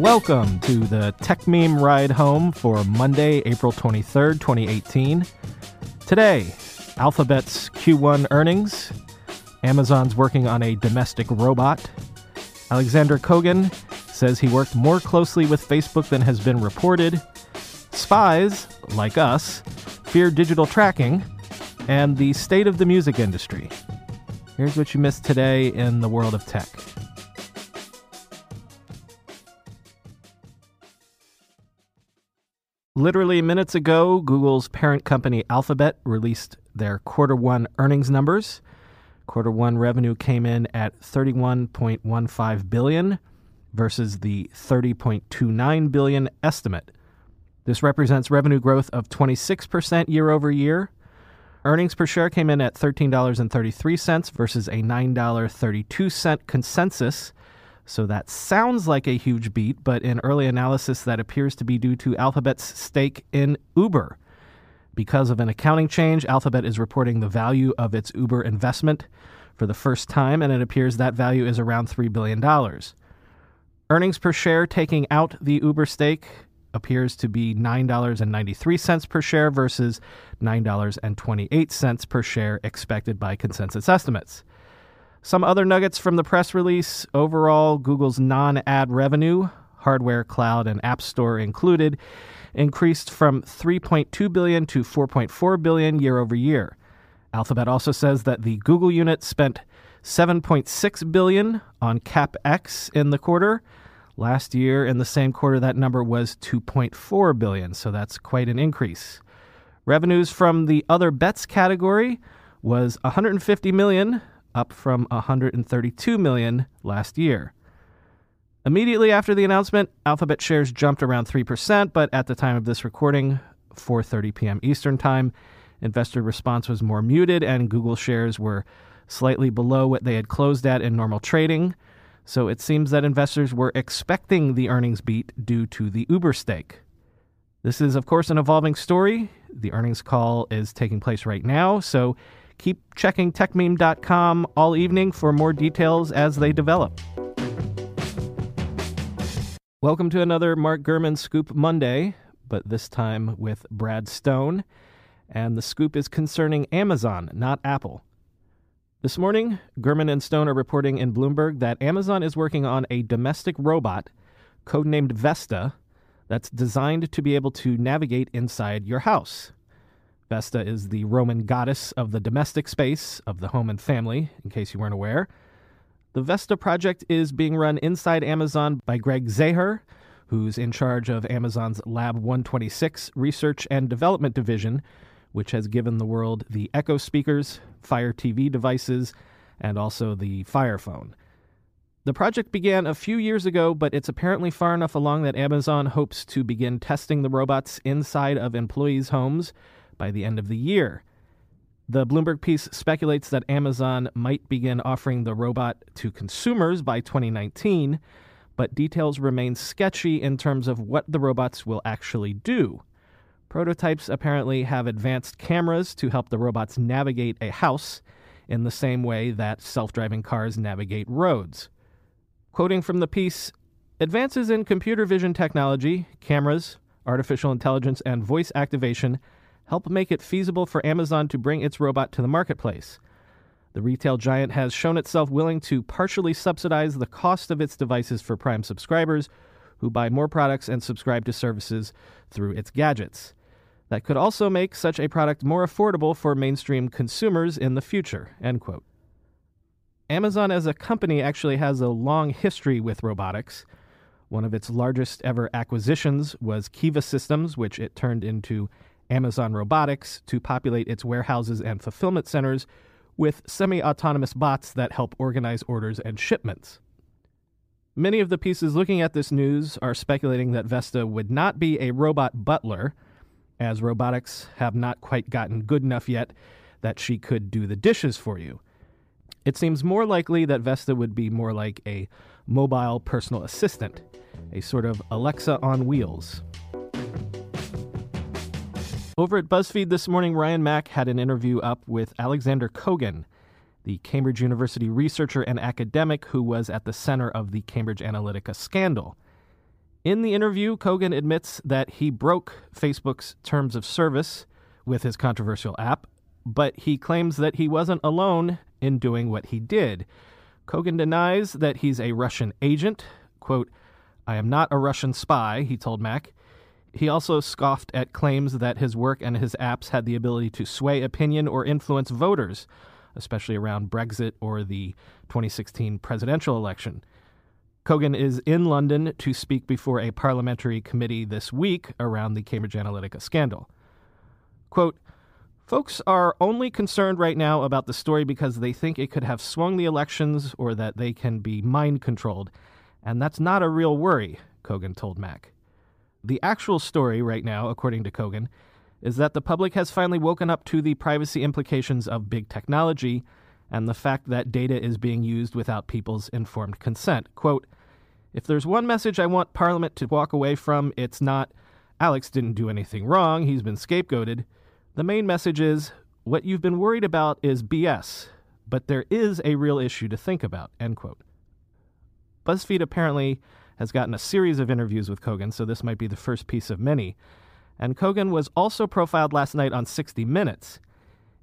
Welcome to the Techmeme Ride Home for Monday, April 23rd, 2018. Today, Alphabet's Q1 earnings, Amazon's working on a domestic robot, Alexander Kogan says he worked more closely with Facebook than has been reported, spies, like us, fear digital tracking, and the state of the music industry. Here's what you missed today in the world of tech. Literally minutes ago, Google's parent company Alphabet released their quarter one earnings numbers. Quarter one revenue came in at 31.15 billion versus the 30.29 billion estimate. This represents revenue growth of 26% year over year. Earnings per share came in at $13.33 versus a $9.32 consensus so that sounds like a huge beat, but in early analysis, that appears to be due to Alphabet's stake in Uber. Because of an accounting change, Alphabet is reporting the value of its Uber investment for the first time, and it appears that value is around $3 billion. Earnings per share taking out the Uber stake appears to be $9.93 per share versus $9.28 per share expected by consensus estimates. Some other nuggets from the press release overall, Google's non ad revenue, hardware, cloud, and app store included, increased from 3.2 billion to 4.4 billion year over year. Alphabet also says that the Google unit spent 7.6 billion on CapEx in the quarter. Last year in the same quarter that number was 2.4 billion, so that's quite an increase. Revenues from the other bets category was 150 million, up from 132 million last year. Immediately after the announcement, Alphabet shares jumped around 3%, but at the time of this recording, 4:30 p.m. Eastern Time, investor response was more muted and Google shares were slightly below what they had closed at in normal trading. So it seems that investors were expecting the earnings beat due to the Uber stake. This is of course an evolving story. The earnings call is taking place right now, so Keep checking techmeme.com all evening for more details as they develop. Welcome to another Mark Gurman Scoop Monday, but this time with Brad Stone. And the scoop is concerning Amazon, not Apple. This morning, Gurman and Stone are reporting in Bloomberg that Amazon is working on a domestic robot, codenamed Vesta, that's designed to be able to navigate inside your house. Vesta is the Roman goddess of the domestic space of the home and family, in case you weren't aware. The Vesta project is being run inside Amazon by Gregg Zehr, who's in charge of Amazon's Lab 126 research and development division, which has given the world the Echo speakers, Fire TV devices, and also the Fire phone. The project began a few years ago, but it's apparently far enough along that Amazon hopes to begin testing the robots inside of employees' homes by the end of the year. The Bloomberg piece speculates that Amazon might begin offering the robot to consumers by 2019, but details remain sketchy in terms of what the robots will actually do. Prototypes apparently have advanced cameras to help the robots navigate a house in the same way that self driving cars navigate roads. Quoting from the piece Advances in computer vision technology, cameras, artificial intelligence, and voice activation help make it feasible for Amazon to bring its robot to the marketplace. The retail giant has shown itself willing to partially subsidize the cost of its devices for Prime subscribers who buy more products and subscribe to services through its gadgets. That could also make such a product more affordable for mainstream consumers in the future. End quote. Amazon as a company actually has a long history with robotics. One of its largest ever acquisitions was Kiva Systems, which it turned into Amazon Robotics to populate its warehouses and fulfillment centers with semi autonomous bots that help organize orders and shipments. Many of the pieces looking at this news are speculating that Vesta would not be a robot butler, as robotics have not quite gotten good enough yet that she could do the dishes for you. It seems more likely that Vesta would be more like a mobile personal assistant, a sort of Alexa on wheels. Over at BuzzFeed this morning, Ryan Mac had an interview up with Alexander Kogan, the Cambridge University researcher and academic who was at the center of the Cambridge Analytica scandal. In the interview, Kogan admits that he broke Facebook's terms of service with his controversial app, but he claims that he wasn't alone in doing what he did. Kogan denies that he's a Russian agent. Quote, I am not a Russian spy, he told Mac. He also scoffed at claims that his work and his apps had the ability to sway opinion or influence voters, especially around Brexit or the 2016 presidential election. Kogan is in London to speak before a parliamentary committee this week around the Cambridge Analytica scandal. Quote, Folks are only concerned right now about the story because they think it could have swung the elections or that they can be mind controlled. And that's not a real worry, Kogan told Mac. The actual story right now, according to Kogan, is that the public has finally woken up to the privacy implications of big technology and the fact that data is being used without people's informed consent. Quote, if there's one message I want Parliament to walk away from, it's not, Alex didn't do anything wrong, he's been scapegoated. The main message is what you've been worried about is BS, but there is a real issue to think about. End quote. BuzzFeed apparently has gotten a series of interviews with Kogan, so this might be the first piece of many. And Kogan was also profiled last night on 60 Minutes.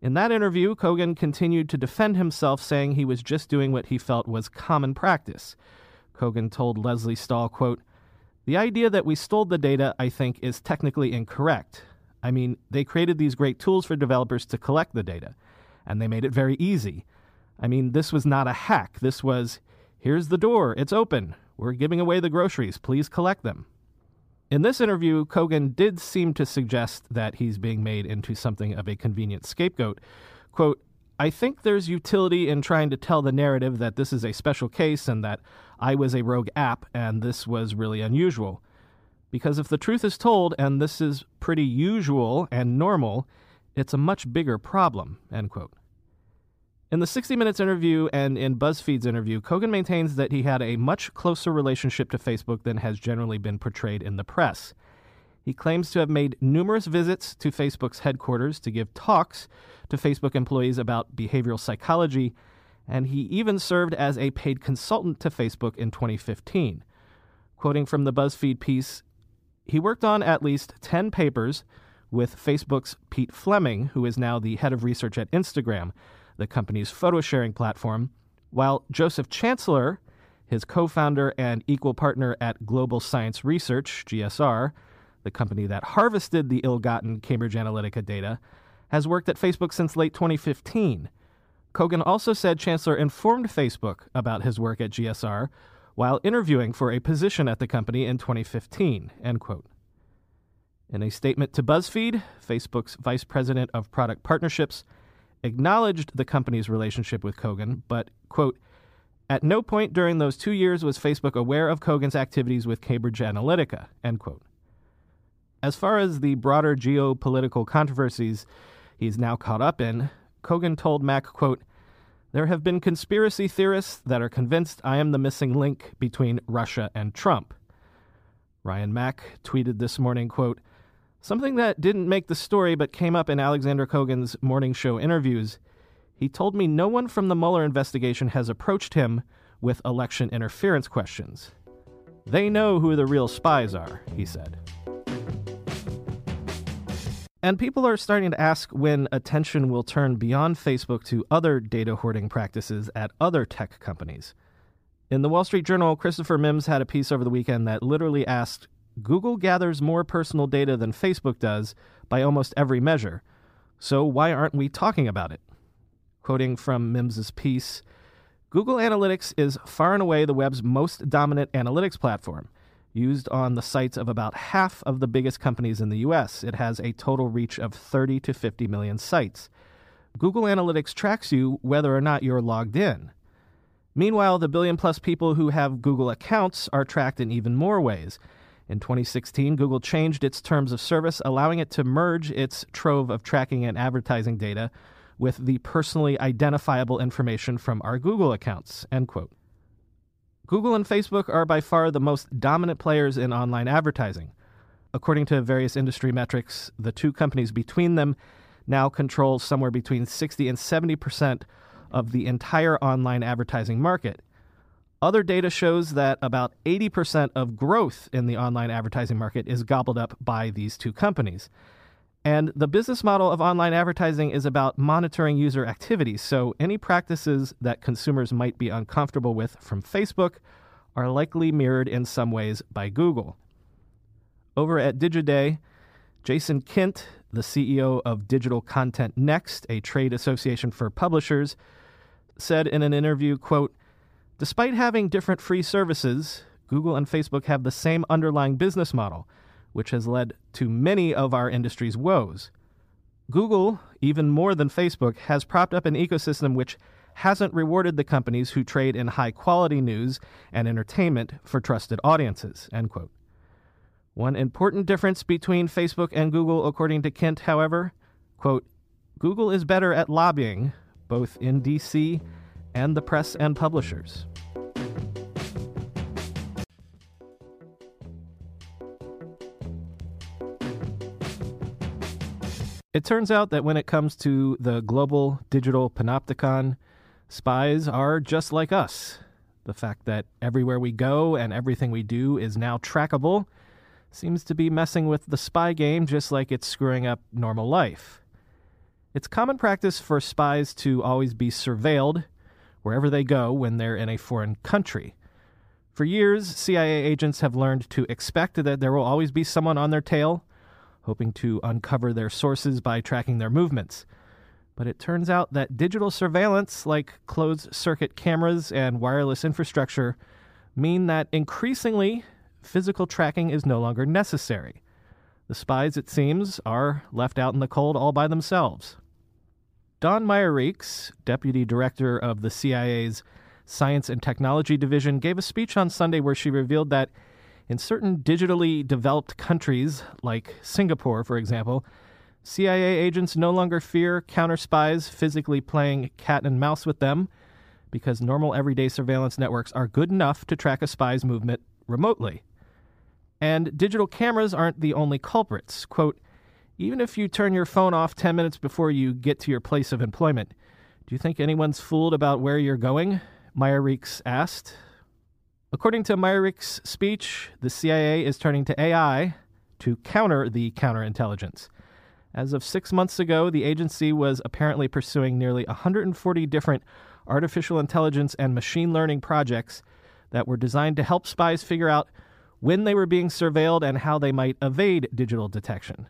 In that interview, Kogan continued to defend himself, saying he was just doing what he felt was common practice. Kogan told Lesley Stahl, quote, The idea that we stole the data, I think, is technically incorrect. I mean, they created these great tools for developers to collect the data, and they made it very easy. I mean, this was not a hack. This was here's the door, it's open. We're giving away the groceries. Please collect them. In this interview, Kogan did seem to suggest that he's being made into something of a convenient scapegoat. Quote, I think there's utility in trying to tell the narrative that this is a special case and that I was a rogue app and this was really unusual. Because if the truth is told, and this is pretty usual and normal, it's a much bigger problem. End quote. In the 60 Minutes interview and in BuzzFeed's interview, Kogan maintains that he had a much closer relationship to Facebook than has generally been portrayed in the press. He claims to have made numerous visits to Facebook's headquarters to give talks to Facebook employees about behavioral psychology, and he even served as a paid consultant to Facebook in 2015. Quoting from the BuzzFeed piece, he worked on at least 10 papers with Facebook's Pete Fleming, who is now the head of research at Instagram, the company's photo sharing platform, while Joseph Chancellor, his co founder and equal partner at Global Science Research, GSR, the company that harvested the ill gotten Cambridge Analytica data, has worked at Facebook since late 2015. Kogan also said Chancellor informed Facebook about his work at GSR while interviewing for a position at the company in 2015. End quote. In a statement to BuzzFeed, Facebook's vice president of product partnerships acknowledged the company's relationship with Kogan, but, quote, at no point during those two years was Facebook aware of Kogan's activities with Cambridge Analytica, end quote. As far as the broader geopolitical controversies he's now caught up in, Kogan told Mac, quote, there have been conspiracy theorists that are convinced I am the missing link between Russia and Trump. Ryan Mac tweeted this morning, quote, Something that didn't make the story but came up in Alexander Kogan's morning show interviews. He told me no one from the Mueller investigation has approached him with election interference questions. They know who the real spies are, he said. And people are starting to ask when attention will turn beyond Facebook to other data hoarding practices at other tech companies. In the Wall Street Journal, Christopher Mims had a piece over the weekend that literally asked Google gathers more personal data than Facebook does by almost every measure. So why aren't we talking about it? Quoting from Mims's piece, Google Analytics is far and away the web's most dominant analytics platform used on the sites of about half of the biggest companies in the US. It has a total reach of 30 to 50 million sites. Google Analytics tracks you whether or not you're logged in. Meanwhile, the billion plus people who have Google accounts are tracked in even more ways. In 2016, Google changed its terms of service, allowing it to merge its trove of tracking and advertising data with the personally identifiable information from our Google accounts. End quote. Google and Facebook are by far the most dominant players in online advertising. According to various industry metrics, the two companies between them now control somewhere between 60 and 70 percent of the entire online advertising market. Other data shows that about 80% of growth in the online advertising market is gobbled up by these two companies. And the business model of online advertising is about monitoring user activity. So any practices that consumers might be uncomfortable with from Facebook are likely mirrored in some ways by Google. Over at Digiday, Jason Kint, the CEO of Digital Content Next, a trade association for publishers, said in an interview, quote, Despite having different free services, Google and Facebook have the same underlying business model – which has led to many of our industry's woes. Google, even more than Facebook, has propped up an ecosystem which hasn't rewarded the companies who trade in high quality news and entertainment for trusted audiences. End quote. One important difference between Facebook and Google, according to Kint, however, quote, Google is better at lobbying, both in DC and the press and publishers. It turns out that when it comes to the global digital panopticon, spies are just like us. The fact that everywhere we go and everything we do is now trackable seems to be messing with the spy game just like it's screwing up normal life. It's common practice for spies to always be surveilled wherever they go when they're in a foreign country. For years, CIA agents have learned to expect that there will always be someone on their tail hoping to uncover their sources by tracking their movements. But it turns out that digital surveillance, like closed circuit cameras and wireless infrastructure, mean that increasingly physical tracking is no longer necessary. The spies, it seems, are left out in the cold all by themselves. Dawn Meyerriecks, deputy director of the CIA's Science and Technology Division, gave a speech on Sunday where she revealed that in certain digitally developed countries, like Singapore, for example, CIA agents no longer fear counter spies physically playing cat and mouse with them because normal everyday surveillance networks are good enough to track a spy's movement remotely. And digital cameras aren't the only culprits. Quote, even if you turn your phone off 10 minutes before you get to your place of employment, do you think anyone's fooled about where you're going? Meyerriecks asked. According to Meyerriecks' speech, the CIA is turning to AI to counter the counterintelligence. As of six months ago, the agency was apparently pursuing nearly 140 different artificial intelligence and machine learning projects that were designed to help spies figure out when they were being surveilled and how they might evade digital detection.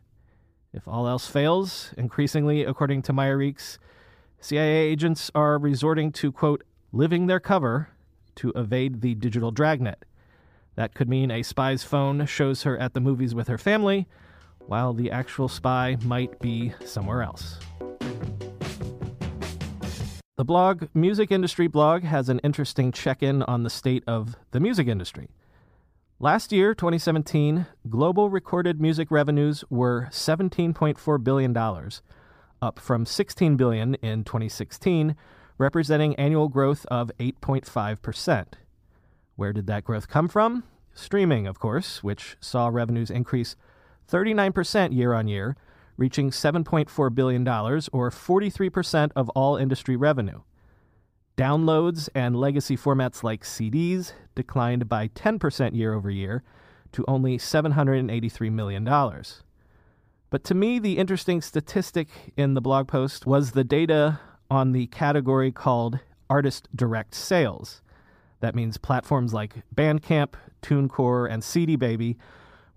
If all else fails, increasingly, according to Meyerriecks, CIA agents are resorting to, quote, living their cover to evade the digital dragnet. That could mean a spy's phone shows her at the movies with her family, while the actual spy might be somewhere else. The blog Music Industry Blog has an interesting check in on the state of the music industry. Last year, 2017, global recorded music revenues were $17.4 billion, up from 16 billion in 2016, representing annual growth of 8.5%. Where did that growth come from? Streaming, of course, which saw revenues increase 39% year on year, reaching $7.4 billion, or 43% of all industry revenue. Downloads and legacy formats like CDs declined by 10% year over year to only $783 million. But to me, the interesting statistic in the blog post was the data on the category called Artist Direct Sales. That means platforms like Bandcamp, TuneCore, and CD Baby,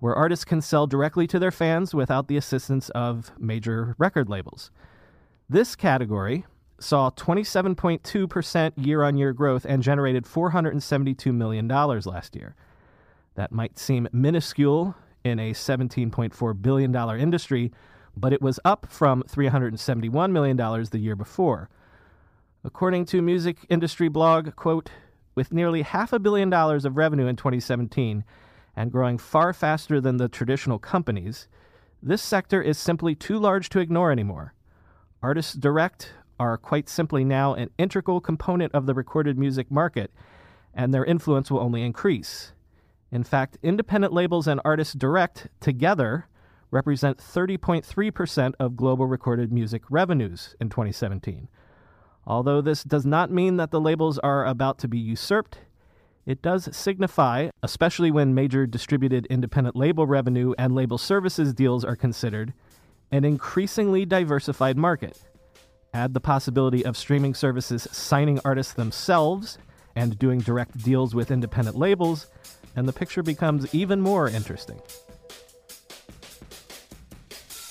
where artists can sell directly to their fans without the assistance of major record labels. This category saw 27.2% year on year growth and generated $472 million last year. That might seem minuscule in a $17.4 billion industry, but it was up from $371 million the year before. According to music industry blog, quote, with nearly half a billion dollars of revenue in 2017 and growing far faster than the traditional companies, this sector is simply too large to ignore anymore. Artists direct are quite simply now an integral component of the recorded music market, and their influence will only increase. In fact, independent labels and artists direct together represent 30.3% of global recorded music revenues in 2017. Although this does not mean that the labels are about to be usurped, it does signify, especially when major distributed independent label revenue and label services deals are considered, an increasingly diversified market. Add the possibility of streaming services signing artists themselves and doing direct deals with independent labels, and the picture becomes even more interesting.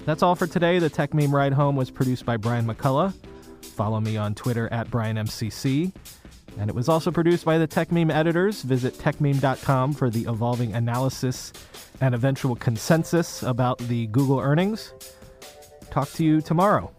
That's all for today. The Techmeme Ride Home was produced by Brian McCullough. Follow me on Twitter at BrianMCC. And it was also produced by the Techmeme editors. Visit techmeme.com for the evolving analysis and eventual consensus about the Google earnings. Talk to you tomorrow.